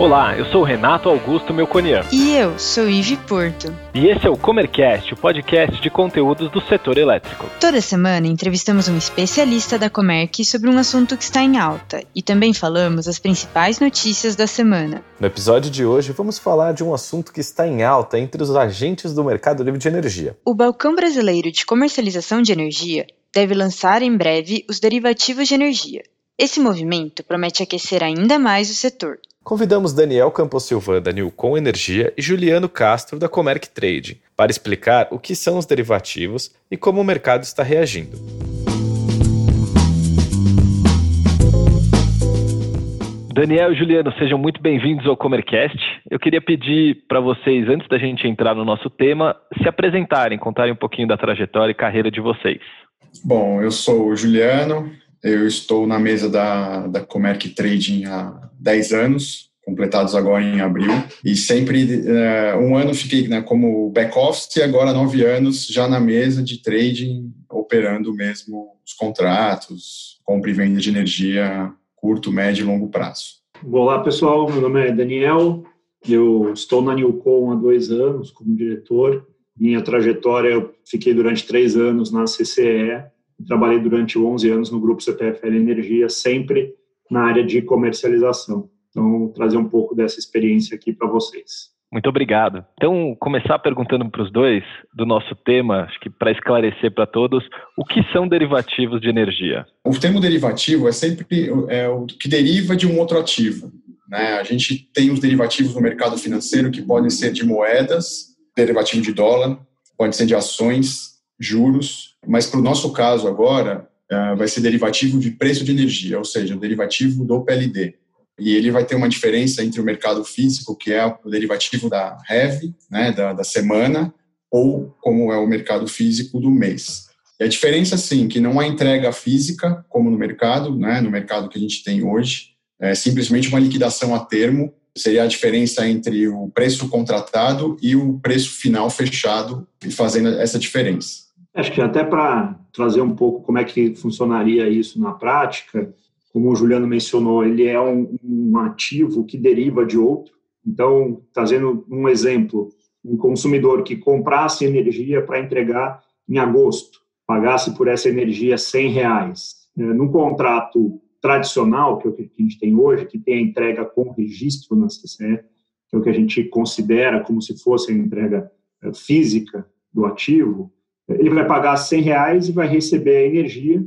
Olá, eu sou o Renato Augusto Melconian. E eu sou Ive Porto. E esse é o Comercast, o podcast de conteúdos do setor elétrico. Toda semana entrevistamos um especialista da Comerc sobre um assunto que está em alta e também falamos as principais notícias da semana. No episódio de hoje, vamos falar de um assunto que está em alta entre os agentes do mercado livre de energia. O Balcão Brasileiro de Comercialização de Energia deve lançar em breve os derivativos de energia. Esse movimento promete aquecer ainda mais o setor. Convidamos Daniel Camposilvan da Newcom Energia e Juliano Castro da Comerc Trade para explicar o que são os derivativos e como o mercado está reagindo. Daniel e Juliano, sejam muito bem-vindos ao Comercast. Eu queria pedir para vocês, antes da gente entrar no nosso tema, se apresentarem, contarem um pouquinho da trajetória e carreira de vocês. Bom, eu sou o Juliano, eu estou na mesa da, da Comerc Trading há 10 anos, completados agora em abril, e sempre uh, um ano fiquei né, como back-office e agora nove anos já na mesa de trading, operando mesmo os contratos, compra e venda de energia curto, médio e longo prazo. Olá pessoal, meu nome é Daniel, eu estou na Newcom há dois anos como diretor. Minha trajetória, eu fiquei durante três anos na CCE, trabalhei durante 11 anos no grupo CPFL Energia, sempre na área de comercialização. Então, trazer um pouco dessa experiência aqui para vocês. Muito obrigado. Então, começar perguntando para os dois do nosso tema, acho que para esclarecer para todos, o que são derivativos de energia? O termo derivativo é sempre é, o que deriva de um outro ativo. Né? A gente tem os derivativos no mercado financeiro que podem ser de moedas, derivativo de dólar, pode ser de ações, juros, mas para o nosso caso agora, uh, vai ser derivativo de preço de energia, ou seja, derivativo do PLD. E ele vai ter uma diferença entre o mercado físico, que é o derivativo da REV, né, da, da semana, ou como é o mercado físico do mês. E a diferença, sim, que não há entrega física, como no mercado, né, no mercado que a gente tem hoje, é simplesmente uma liquidação a termo, seria a diferença entre o preço contratado e o preço final fechado, e fazendo essa diferença. Acho que até para trazer um pouco como é que funcionaria isso na prática, como o Juliano mencionou, ele é um, um ativo que deriva de outro. Então, trazendo um exemplo, um consumidor que comprasse energia para entregar em agosto, pagasse por essa energia 100 reais. É, num contrato tradicional, que é o que a gente tem hoje, que tem a entrega com registro na CCE, que é o que a gente considera como se fosse a entrega é, física do ativo, ele vai pagar 100 reais e vai receber a energia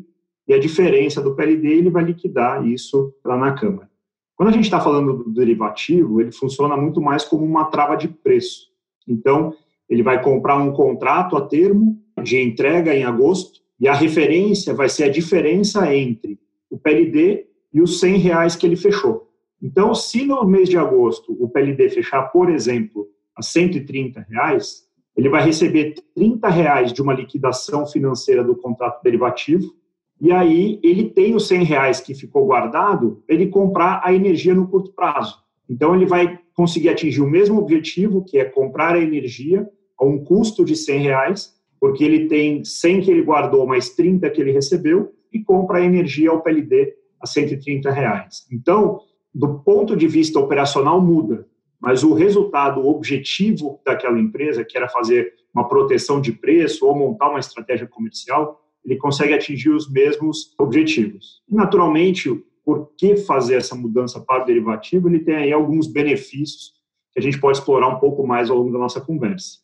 e a diferença do PLD ele vai liquidar isso lá na Câmara. Quando a gente está falando do derivativo, ele funciona muito mais como uma trava de preço. Então, ele vai comprar um contrato a termo de entrega em agosto e a referência vai ser a diferença entre o PLD e os 100 reais que ele fechou. Então, se no mês de agosto o PLD fechar, por exemplo, a 130 reais, ele vai receber 30 reais de uma liquidação financeira do contrato derivativo, e aí ele tem os 100 reais que ficou guardado, ele comprar a energia no curto prazo. Então ele vai conseguir atingir o mesmo objetivo, que é comprar a energia a um custo de 100 reais, porque ele tem 100 que ele guardou mais 30 que ele recebeu e compra a energia ao PLD a 130 reais. Então, do ponto de vista operacional muda, mas o resultado objetivo daquela empresa, que era fazer uma proteção de preço ou montar uma estratégia comercial, ele consegue atingir os mesmos objetivos. E, naturalmente, por que fazer essa mudança para o derivativo? Ele tem aí alguns benefícios que a gente pode explorar um pouco mais ao longo da nossa conversa.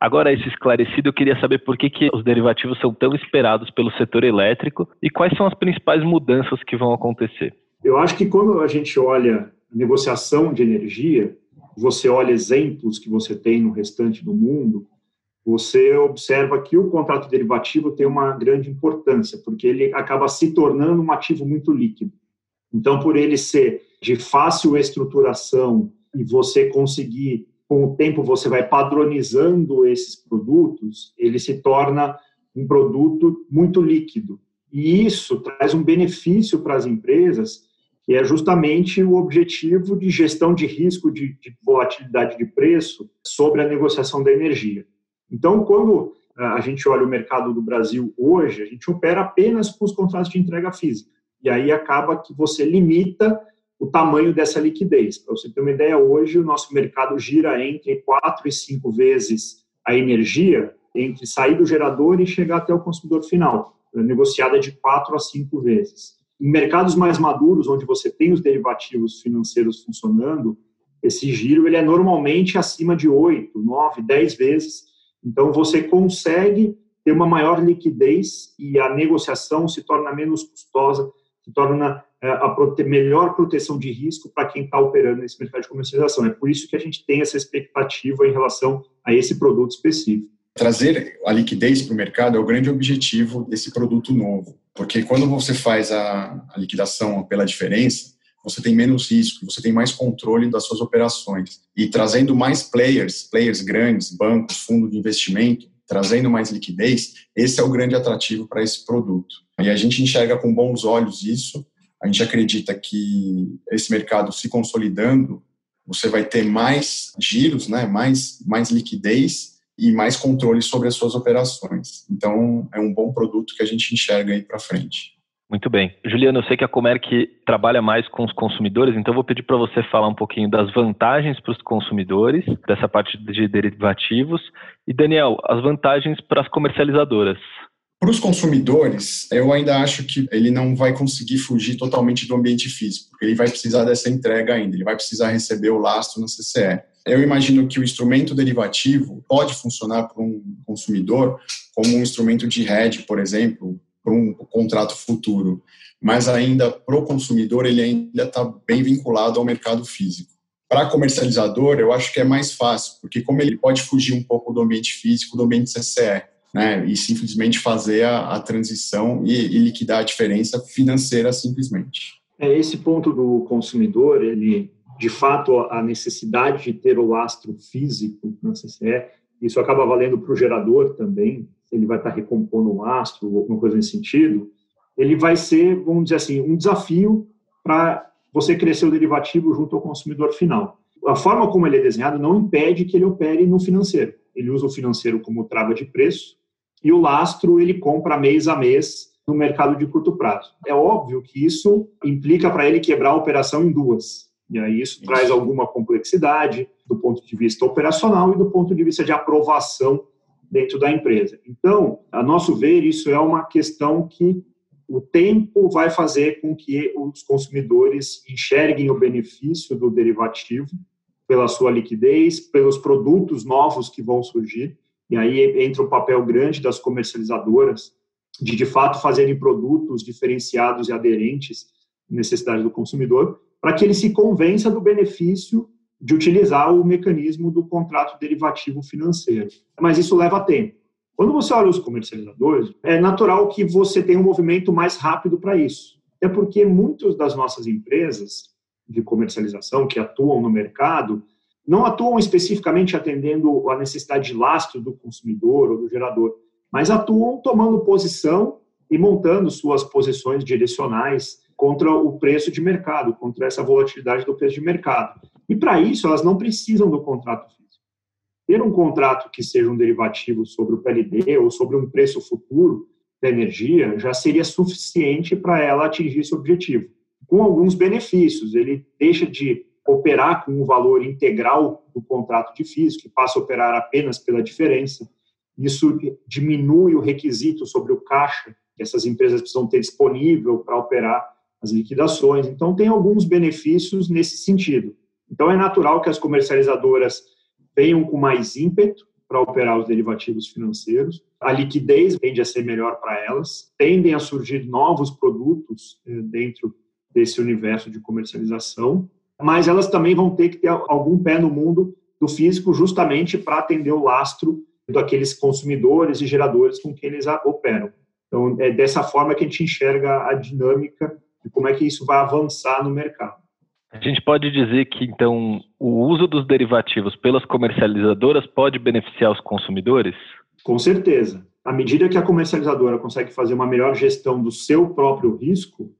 Agora, esse esclarecido, eu queria saber por que, que os derivativos são tão esperados pelo setor elétrico e quais são as principais mudanças que vão acontecer. Eu acho que quando a gente olha a negociação de energia, você olha exemplos que você tem no restante do mundo, você observa que o contrato derivativo tem uma grande importância, porque ele acaba se tornando um ativo muito líquido. Então, por ele ser de fácil estruturação e você conseguir, com o tempo, você vai padronizando esses produtos, ele se torna um produto muito líquido. E isso traz um benefício para as empresas que é justamente o objetivo de gestão de risco de, de volatilidade de preço sobre a negociação da energia. Então, quando ah, a gente olha o mercado do Brasil hoje, a gente opera apenas com os contratos de entrega física. E aí acaba que você limita o tamanho dessa liquidez. Para você ter uma ideia, hoje o nosso mercado gira entre 4 e 5 vezes a energia entre sair do gerador e chegar até o consumidor final, negociada de 4 a 5 vezes. Em mercados mais maduros, onde você tem os derivativos financeiros funcionando, esse giro ele é normalmente acima de 8, 9, 10 vezes. Então, você consegue ter uma maior liquidez e a negociação se torna menos custosa, se torna é, a prote melhor proteção de risco para quem está operando nesse mercado de comercialização. É por isso que a gente tem essa expectativa em relação a esse produto específico. Trazer a liquidez para o mercado é o grande objetivo desse produto novo, porque quando você faz a, a liquidação pela diferença, você tem menos risco, você tem mais controle das suas operações. E trazendo mais players, players grandes, bancos, fundos de investimento, trazendo mais liquidez, esse é o grande atrativo para esse produto. E a gente enxerga com bons olhos isso. A gente acredita que esse mercado se consolidando, você vai ter mais giros, né, mais, mais liquidez e mais controle sobre as suas operações. Então, é um bom produto que a gente enxerga aí para frente. Muito bem. Juliano, eu sei que a Comerc trabalha mais com os consumidores, então vou pedir para você falar um pouquinho das vantagens para os consumidores, dessa parte de derivativos, e Daniel, as vantagens para as comercializadoras. Para os consumidores, eu ainda acho que ele não vai conseguir fugir totalmente do ambiente físico, porque ele vai precisar dessa entrega ainda, ele vai precisar receber o lastro no CCE. Eu imagino que o instrumento derivativo pode funcionar para um consumidor como um instrumento de hedge, por exemplo, para um contrato futuro, mas ainda para o consumidor ele ainda está bem vinculado ao mercado físico. Para comercializador, eu acho que é mais fácil, porque como ele pode fugir um pouco do ambiente físico, do ambiente CCE, né, e simplesmente fazer a, a transição e, e, liquidar a diferença financeira simplesmente. É esse ponto do consumidor, ele de fato a necessidade de ter o lastro físico na CCE, isso acaba valendo para o gerador também, ele vai estar recompondo um lastro, ou alguma coisa nesse sentido, ele vai ser, vamos dizer assim, um desafio para você crescer o derivativo junto ao consumidor final. A forma como ele é desenhado não impede que ele opere no financeiro. Ele usa o financeiro como trava de preço e o lastro ele compra mês a mês no mercado de curto prazo. É óbvio que isso implica para ele quebrar a operação em duas. E aí isso, traz alguma complexidade do ponto de vista operacional e do ponto de vista de aprovação dentro da empresa. Então, a nosso ver, isso é uma questão que o tempo vai fazer com que os consumidores enxerguem o benefício do derivativo pela sua liquidez, pelos produtos novos que vão surgir. E aí entra o papel grande das comercializadoras de, de fato, fazerem produtos diferenciados e aderentes à necessidade do consumidor, para que ele se convença do benefício de utilizar o mecanismo do contrato derivativo financeiro. Mas isso leva tempo. Quando você olha os comercializadores, é natural que você tenha um movimento mais rápido para isso. É porque muitas das nossas empresas de comercialização que atuam no mercado não atuam especificamente atendendo a necessidade de lastro do consumidor ou do gerador, mas atuam tomando posição e montando suas posições direcionais contra o preço de mercado, contra essa volatilidade do preço de mercado. E para isso, elas não precisam do contrato físico. Ter um contrato que seja um derivativo sobre o PLD ou sobre um preço futuro da energia já seria suficiente para ela atingir esse objetivo. Com alguns benefícios, ele deixa de operar com o valor integral do contrato de físico e passa a operar apenas pela diferença. Isso diminui o requisito sobre o caixa que essas empresas precisam ter disponível para operar as liquidações. Então, tem alguns benefícios nesse sentido. Então, é natural que as comercializadoras venham com mais ímpeto para operar os derivativos financeiros. A liquidez tende a ser melhor para elas, tendem a surgir novos produtos eh, dentro desse universo de comercialização, mas elas também vão ter que ter algum pé no mundo do físico justamente para atender o lastro daqueles consumidores e geradores com quem eles operam. Então, é dessa forma que a gente enxerga a dinâmica de como é que isso vai avançar no mercado. A gente pode dizer que, então, o uso dos derivativos pelas comercializadoras pode beneficiar os consumidores? Com certeza. À medida que a comercializadora consegue fazer uma melhor gestão do seu próprio risco,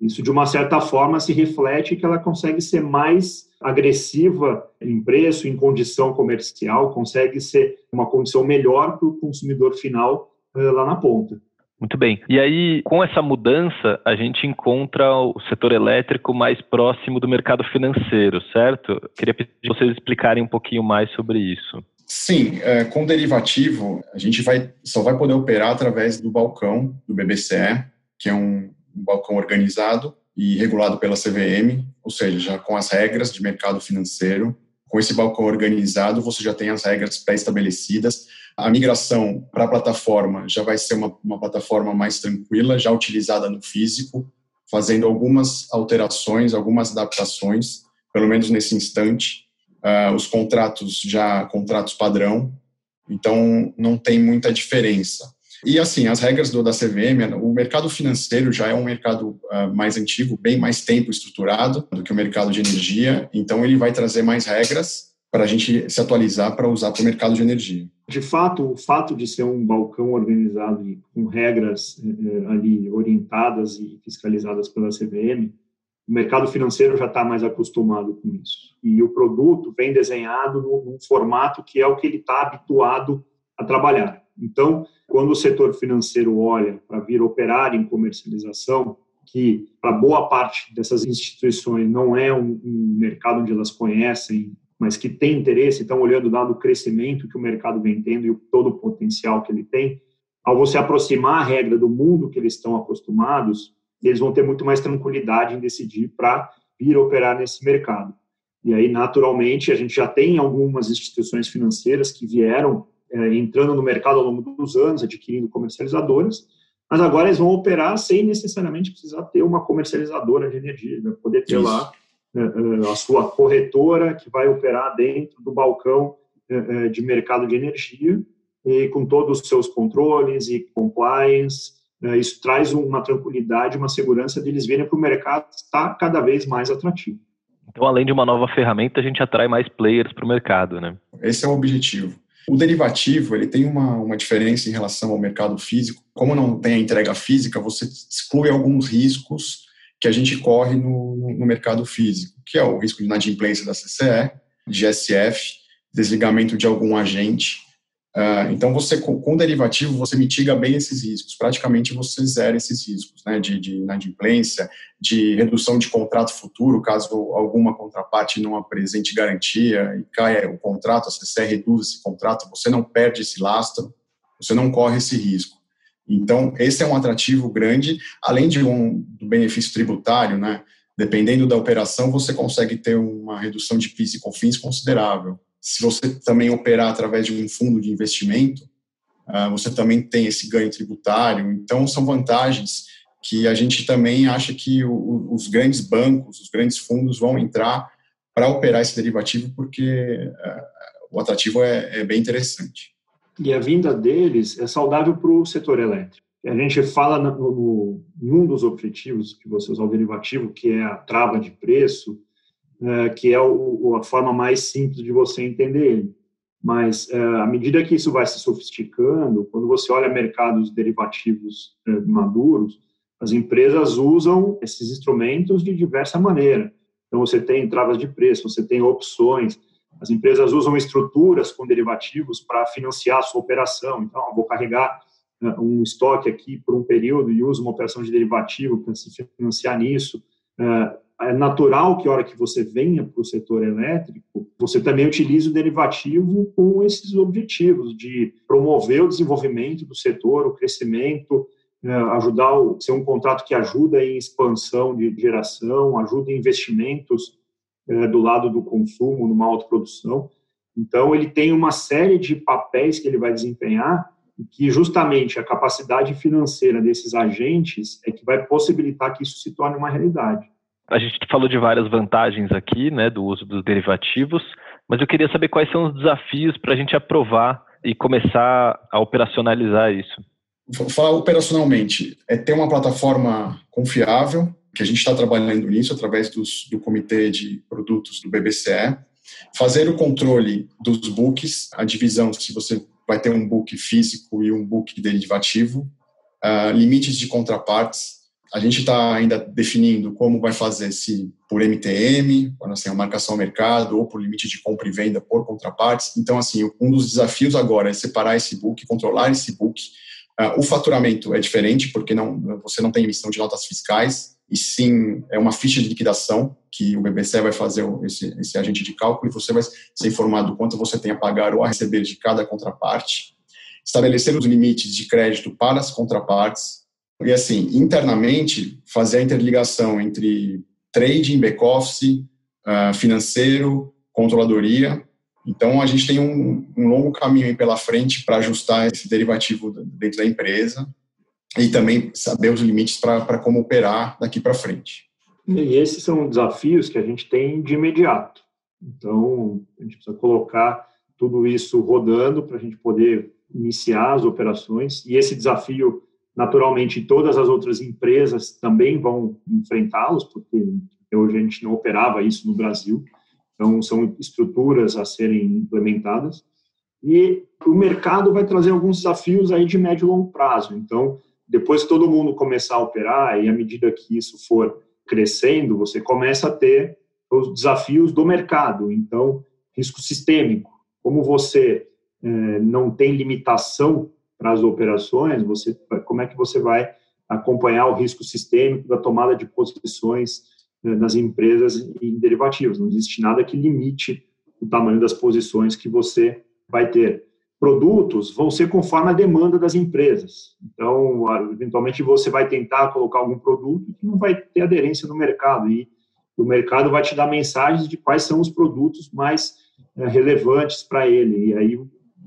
isso, de uma certa forma, se reflete que ela consegue ser mais agressiva em preço, em condição comercial, consegue ser uma condição melhor para o consumidor final uh, lá na ponta. Muito bem. E aí, com essa mudança, a gente encontra o setor elétrico mais próximo do mercado financeiro, certo? Queria pedir vocês explicarem um pouquinho mais sobre isso. Sim, é, com derivativo, a gente vai, só vai poder operar através do balcão do BBCE, que é um, um balcão organizado e regulado pela CVM, ou seja, com as regras de mercado financeiro. Com esse balcão organizado, você já tem as regras pré-estabelecidas a migração para a plataforma já vai ser uma, uma plataforma mais tranquila, já utilizada no físico, fazendo algumas alterações, algumas adaptações, pelo menos nesse instante. Uh, os contratos já contratos padrão, então não tem muita diferença. E assim, as regras do, da CVM, o mercado financeiro já é um mercado uh, mais antigo, bem mais tempo estruturado do que o mercado de energia, então ele vai trazer mais regras para a gente se atualizar para usar para o mercado de energia. De fato, o fato de ser um balcão organizado e com regras eh, ali orientadas e fiscalizadas pela CVM, o mercado financeiro já está mais acostumado com isso. E o produto vem desenhado num formato que é o que ele está habituado a trabalhar. Então, quando o setor financeiro olha para vir operar em comercialização, que para boa parte dessas instituições não é um, um mercado onde elas conhecem mas que tem interesse, estão olhando dado o crescimento que o mercado vem tendo e todo o potencial que ele tem, ao você aproximar a regra do mundo que eles estão acostumados, eles vão ter muito mais tranquilidade em decidir para vir operar nesse mercado. E aí, naturalmente, a gente já tem algumas instituições financeiras que vieram é, entrando no mercado ao longo dos anos, adquirindo comercializadoras, mas agora eles vão operar sem necessariamente precisar ter uma comercializadora de energia, né? poder ter Isso. lá a sua corretora que vai operar dentro do balcão é, de mercado de energia e com todos os seus controles e compliance. Isso traz uma tranquilidade, uma segurança de eles verem que o mercado está cada vez mais atrativo. Então, além de uma nova ferramenta, a gente atrai mais players para o mercado, né? Esse é o objetivo. O derivativo ele tem uma, uma diferença em relação ao mercado físico. Como não tem a entrega física, você exclui alguns riscos que a gente corre no, no mercado físico, que é o risco de inadimplência da CCE, de SF, desligamento de algum agente. Uh, então, você com, com derivativo, você mitiga bem esses riscos. Praticamente você zera esses riscos, né, de, de inadimplência, de redução de contrato futuro, caso alguma contraparte não apresente garantia e caia o contrato, a CCE reduz esse contrato, você não perde esse lastro, você não corre esse risco. Então, esse é um atrativo grande, além de um do benefício tributário, né? Dependendo da operação, você consegue ter uma redução de PIS e COFINS considerável. Se você também operar através de um fundo de investimento, uh, você também tem esse ganho tributário. Então, são vantagens que a gente também acha que os grandes bancos, os grandes fundos vão entrar para operar esse derivativo, porque uh, o atrativo é, é bem interessante e a vinda deles é saudável para o setor elétrico. A gente fala no, no, em um dos objetivos que você usa o derivativo, que é a trava de preço, é, que é o, a forma mais simples de você entender ele. Mas é, à medida que isso vai se sofisticando, quando você olha mercados derivativos é, maduros, as empresas usam esses instrumentos de diversa maneira. Então você tem travas de preço, você tem opções, as empresas usam estruturas com derivativos para financiar a sua operação. Então, vou carregar né, um estoque aqui por um período e uso uma operação de derivativo para se financiar nisso. É, é natural que, a hora que você venha para o setor elétrico, você também utilize o derivativo com esses objetivos de promover o desenvolvimento do setor, o crescimento, é, ajudar ser um contrato que ajuda em expansão de geração, ajuda em investimentos é, do lado do consumo, numa autoprodução. Então, ele tem uma série de papéis que ele vai desempenhar e que justamente a capacidade financeira desses agentes é que vai possibilitar que isso se torne uma realidade. A gente falou de várias vantagens aqui, né, do uso dos derivativos, mas eu queria saber quais são os desafios para a gente aprovar e começar a operacionalizar isso. Vou falar operacionalmente, é ter uma plataforma confiável, que a gente está trabalhando nisso através dos, do comitê de produtos do BBCE, fazer o controle dos books, a divisão se você vai ter um book físico e um book derivativo, uh, limites de contrapartes. A gente está ainda definindo como vai fazer se por MTM, quando assim, a marcação ao mercado, ou por limite de compra e venda por contrapartes. Então, assim, um dos desafios agora é separar esse book, controlar esse book, Uh, o faturamento é diferente, porque não, você não tem emissão de notas fiscais, e sim é uma ficha de liquidação que o BBC vai fazer esse, esse agente de cálculo e você vai ser informado do quanto você tem a pagar ou a receber de cada contraparte. Estabelecer os limites de crédito para as contrapartes. E assim, internamente, fazer a interligação entre trading, back-office, uh, financeiro, controladoria. Então, a gente tem um, um longo caminho pela frente para ajustar esse derivativo dentro da empresa e também saber os limites para como operar daqui para frente. E esses são desafios que a gente tem de imediato. Então, a gente precisa colocar tudo isso rodando para a gente poder iniciar as operações. E esse desafio, naturalmente, todas as outras empresas também vão enfrentá-los, porque hoje a gente não operava isso no Brasil. Então, são estruturas a serem implementadas. E o mercado vai trazer alguns desafios aí de médio e longo prazo. Então, depois que todo mundo começar a operar e à medida que isso for crescendo, você começa a ter os desafios do mercado. Então, risco sistêmico. Como você é, não tem limitação para as operações, você, como é que você vai acompanhar o risco sistêmico da tomada de posições nas empresas em derivativos? Não existe nada que limite o tamanho das posições que você vai ter produtos vão ser conforme a demanda das empresas. Então, eventualmente você vai tentar colocar algum produto que não vai ter aderência no mercado e o mercado vai te dar mensagens de quais são os produtos mais é, relevantes para ele e aí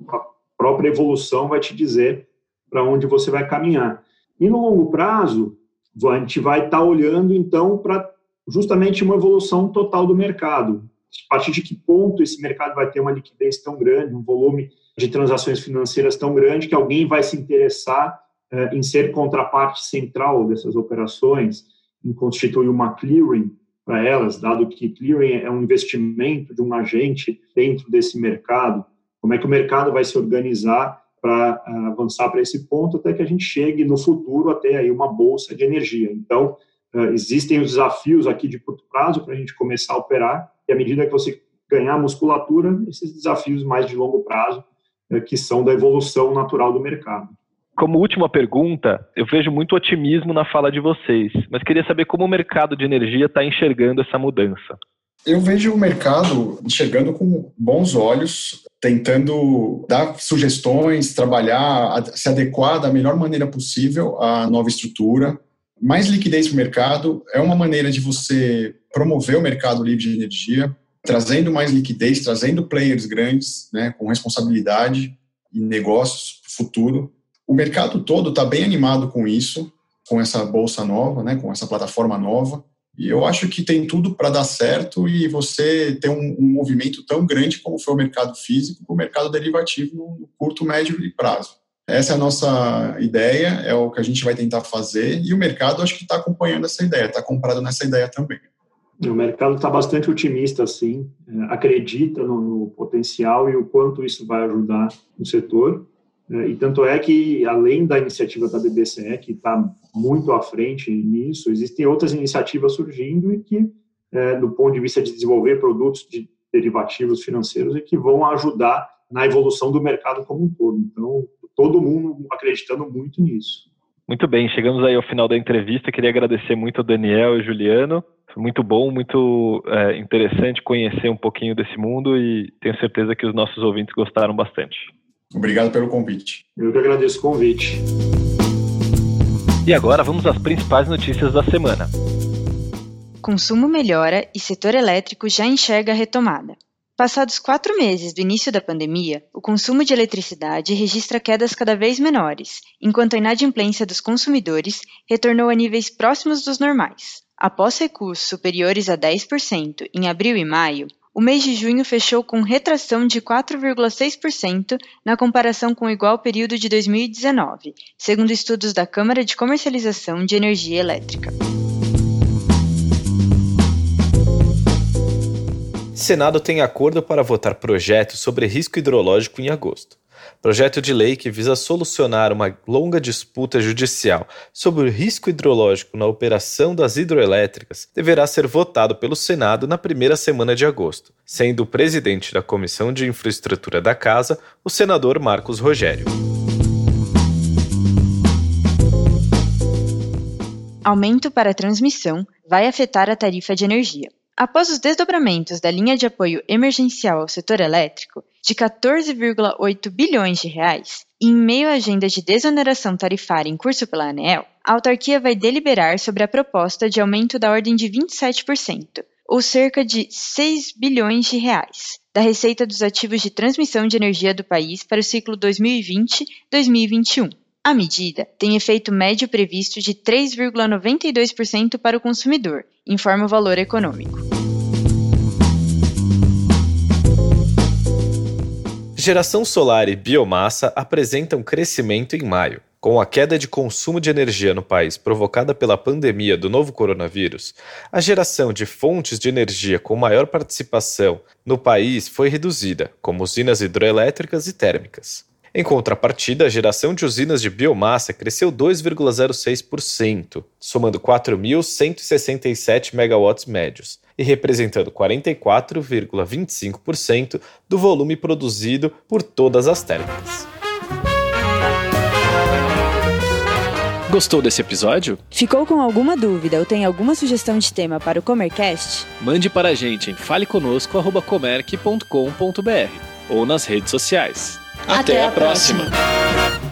a própria evolução vai te dizer para onde você vai caminhar. E no longo prazo, a gente vai estar tá olhando então para justamente uma evolução total do mercado. A partir de que ponto esse mercado vai ter uma liquidez tão grande, um volume de transações financeiras tão grande que alguém vai se interessar uh, em ser contraparte central dessas operações, em constituir uma clearing para elas, dado que clearing é um investimento de um agente dentro desse mercado. Como é que o mercado vai se organizar para uh, avançar para esse ponto até que a gente chegue no futuro até aí uma bolsa de energia. Então, uh, existem os desafios aqui de curto prazo para a gente começar a operar e à medida que você ganhar musculatura, esses desafios mais de longo prazo que são da evolução natural do mercado. Como última pergunta, eu vejo muito otimismo na fala de vocês, mas queria saber como o mercado de energia está enxergando essa mudança. Eu vejo o mercado enxergando com bons olhos, tentando dar sugestões, trabalhar, se adequar da melhor maneira possível à nova estrutura. Mais liquidez para o mercado é uma maneira de você promover o mercado livre de energia, trazendo mais liquidez, trazendo players grandes, né, com responsabilidade e negócios futuro. O mercado todo está bem animado com isso, com essa bolsa nova, né, com essa plataforma nova. E eu acho que tem tudo para dar certo e você ter um, um, movimento tão grande como foi o mercado físico, o mercado derivativo no curto, médio e prazo. Essa é a nossa ideia, é o que a gente vai tentar fazer e o mercado acho que está acompanhando essa ideia, está comprado nessa ideia também. O mercado está bastante otimista, sim, é, acredita no, no, potencial e o quanto isso vai ajudar o setor. É, e tanto é que, além da iniciativa da BBCE, que está muito à frente nisso, existem outras iniciativas surgindo e que, é, do ponto de vista de desenvolver produtos de derivativos financeiros, e que vão ajudar na evolução do mercado como um todo. Então, todo mundo acreditando muito nisso. Muito bem, chegamos aí ao final da entrevista. Queria agradecer muito ao Daniel e Juliano foi muito bom, muito é, interessante conhecer um pouquinho desse mundo e tenho certeza que os nossos ouvintes gostaram bastante. Obrigado pelo convite. Eu que agradeço o convite. E agora vamos às principais notícias da semana. Consumo melhora e setor elétrico já enxerga a retomada. Passados quatro meses do início da pandemia, o consumo de eletricidade registra quedas cada vez menores, enquanto a inadimplência dos consumidores retornou a níveis próximos dos normais. Após recursos superiores a 10% em abril e maio, o mês de junho fechou com retração de 4,6% na comparação com o igual período de 2019, segundo estudos da Câmara de Comercialização de Energia Elétrica. Senado tem acordo para votar projeto sobre risco hidrológico em agosto projeto de lei que visa solucionar uma longa disputa judicial sobre o risco hidrológico na operação das hidroelétricas, deverá ser votado pelo Senado na primeira semana de agosto, sendo o presidente da Comissão de Infraestrutura da Casa o senador Marcos Rogério. aumento para transmissão vai afetar a tarifa de energia. Após os desdobramentos da linha de apoio emergencial ao setor elétrico, de 14,8 bilhões de reais, e em meio à agenda de desoneração tarifária em curso pela ANEEL, a autarquia vai deliberar sobre a proposta de aumento da ordem de 27%, ou cerca de 6 bilhões de reais, da receita dos ativos de transmissão de energia do país para o ciclo 2020-2021. A medida tem efeito médio previsto de 3,92% para o consumidor, informa o valor econômico. Geração solar e biomassa apresentam crescimento em maio. Com a queda de consumo de energia no país provocada pela pandemia do novo coronavírus, a geração de fontes de energia com maior participação no país foi reduzida, como usinas hidroelétricas e térmicas. Em contrapartida, a geração de usinas de biomassa cresceu 2,06%, somando 4.167 megawatts médios e representando 44,25% do volume produzido por todas as térmicas. Gostou desse episódio? Ficou com alguma dúvida ou tem alguma sugestão de tema para o Comercast? Mande para a gente em faleconosco.comerc.com.br ou nas redes sociais. Até, Até a próxima. próxima.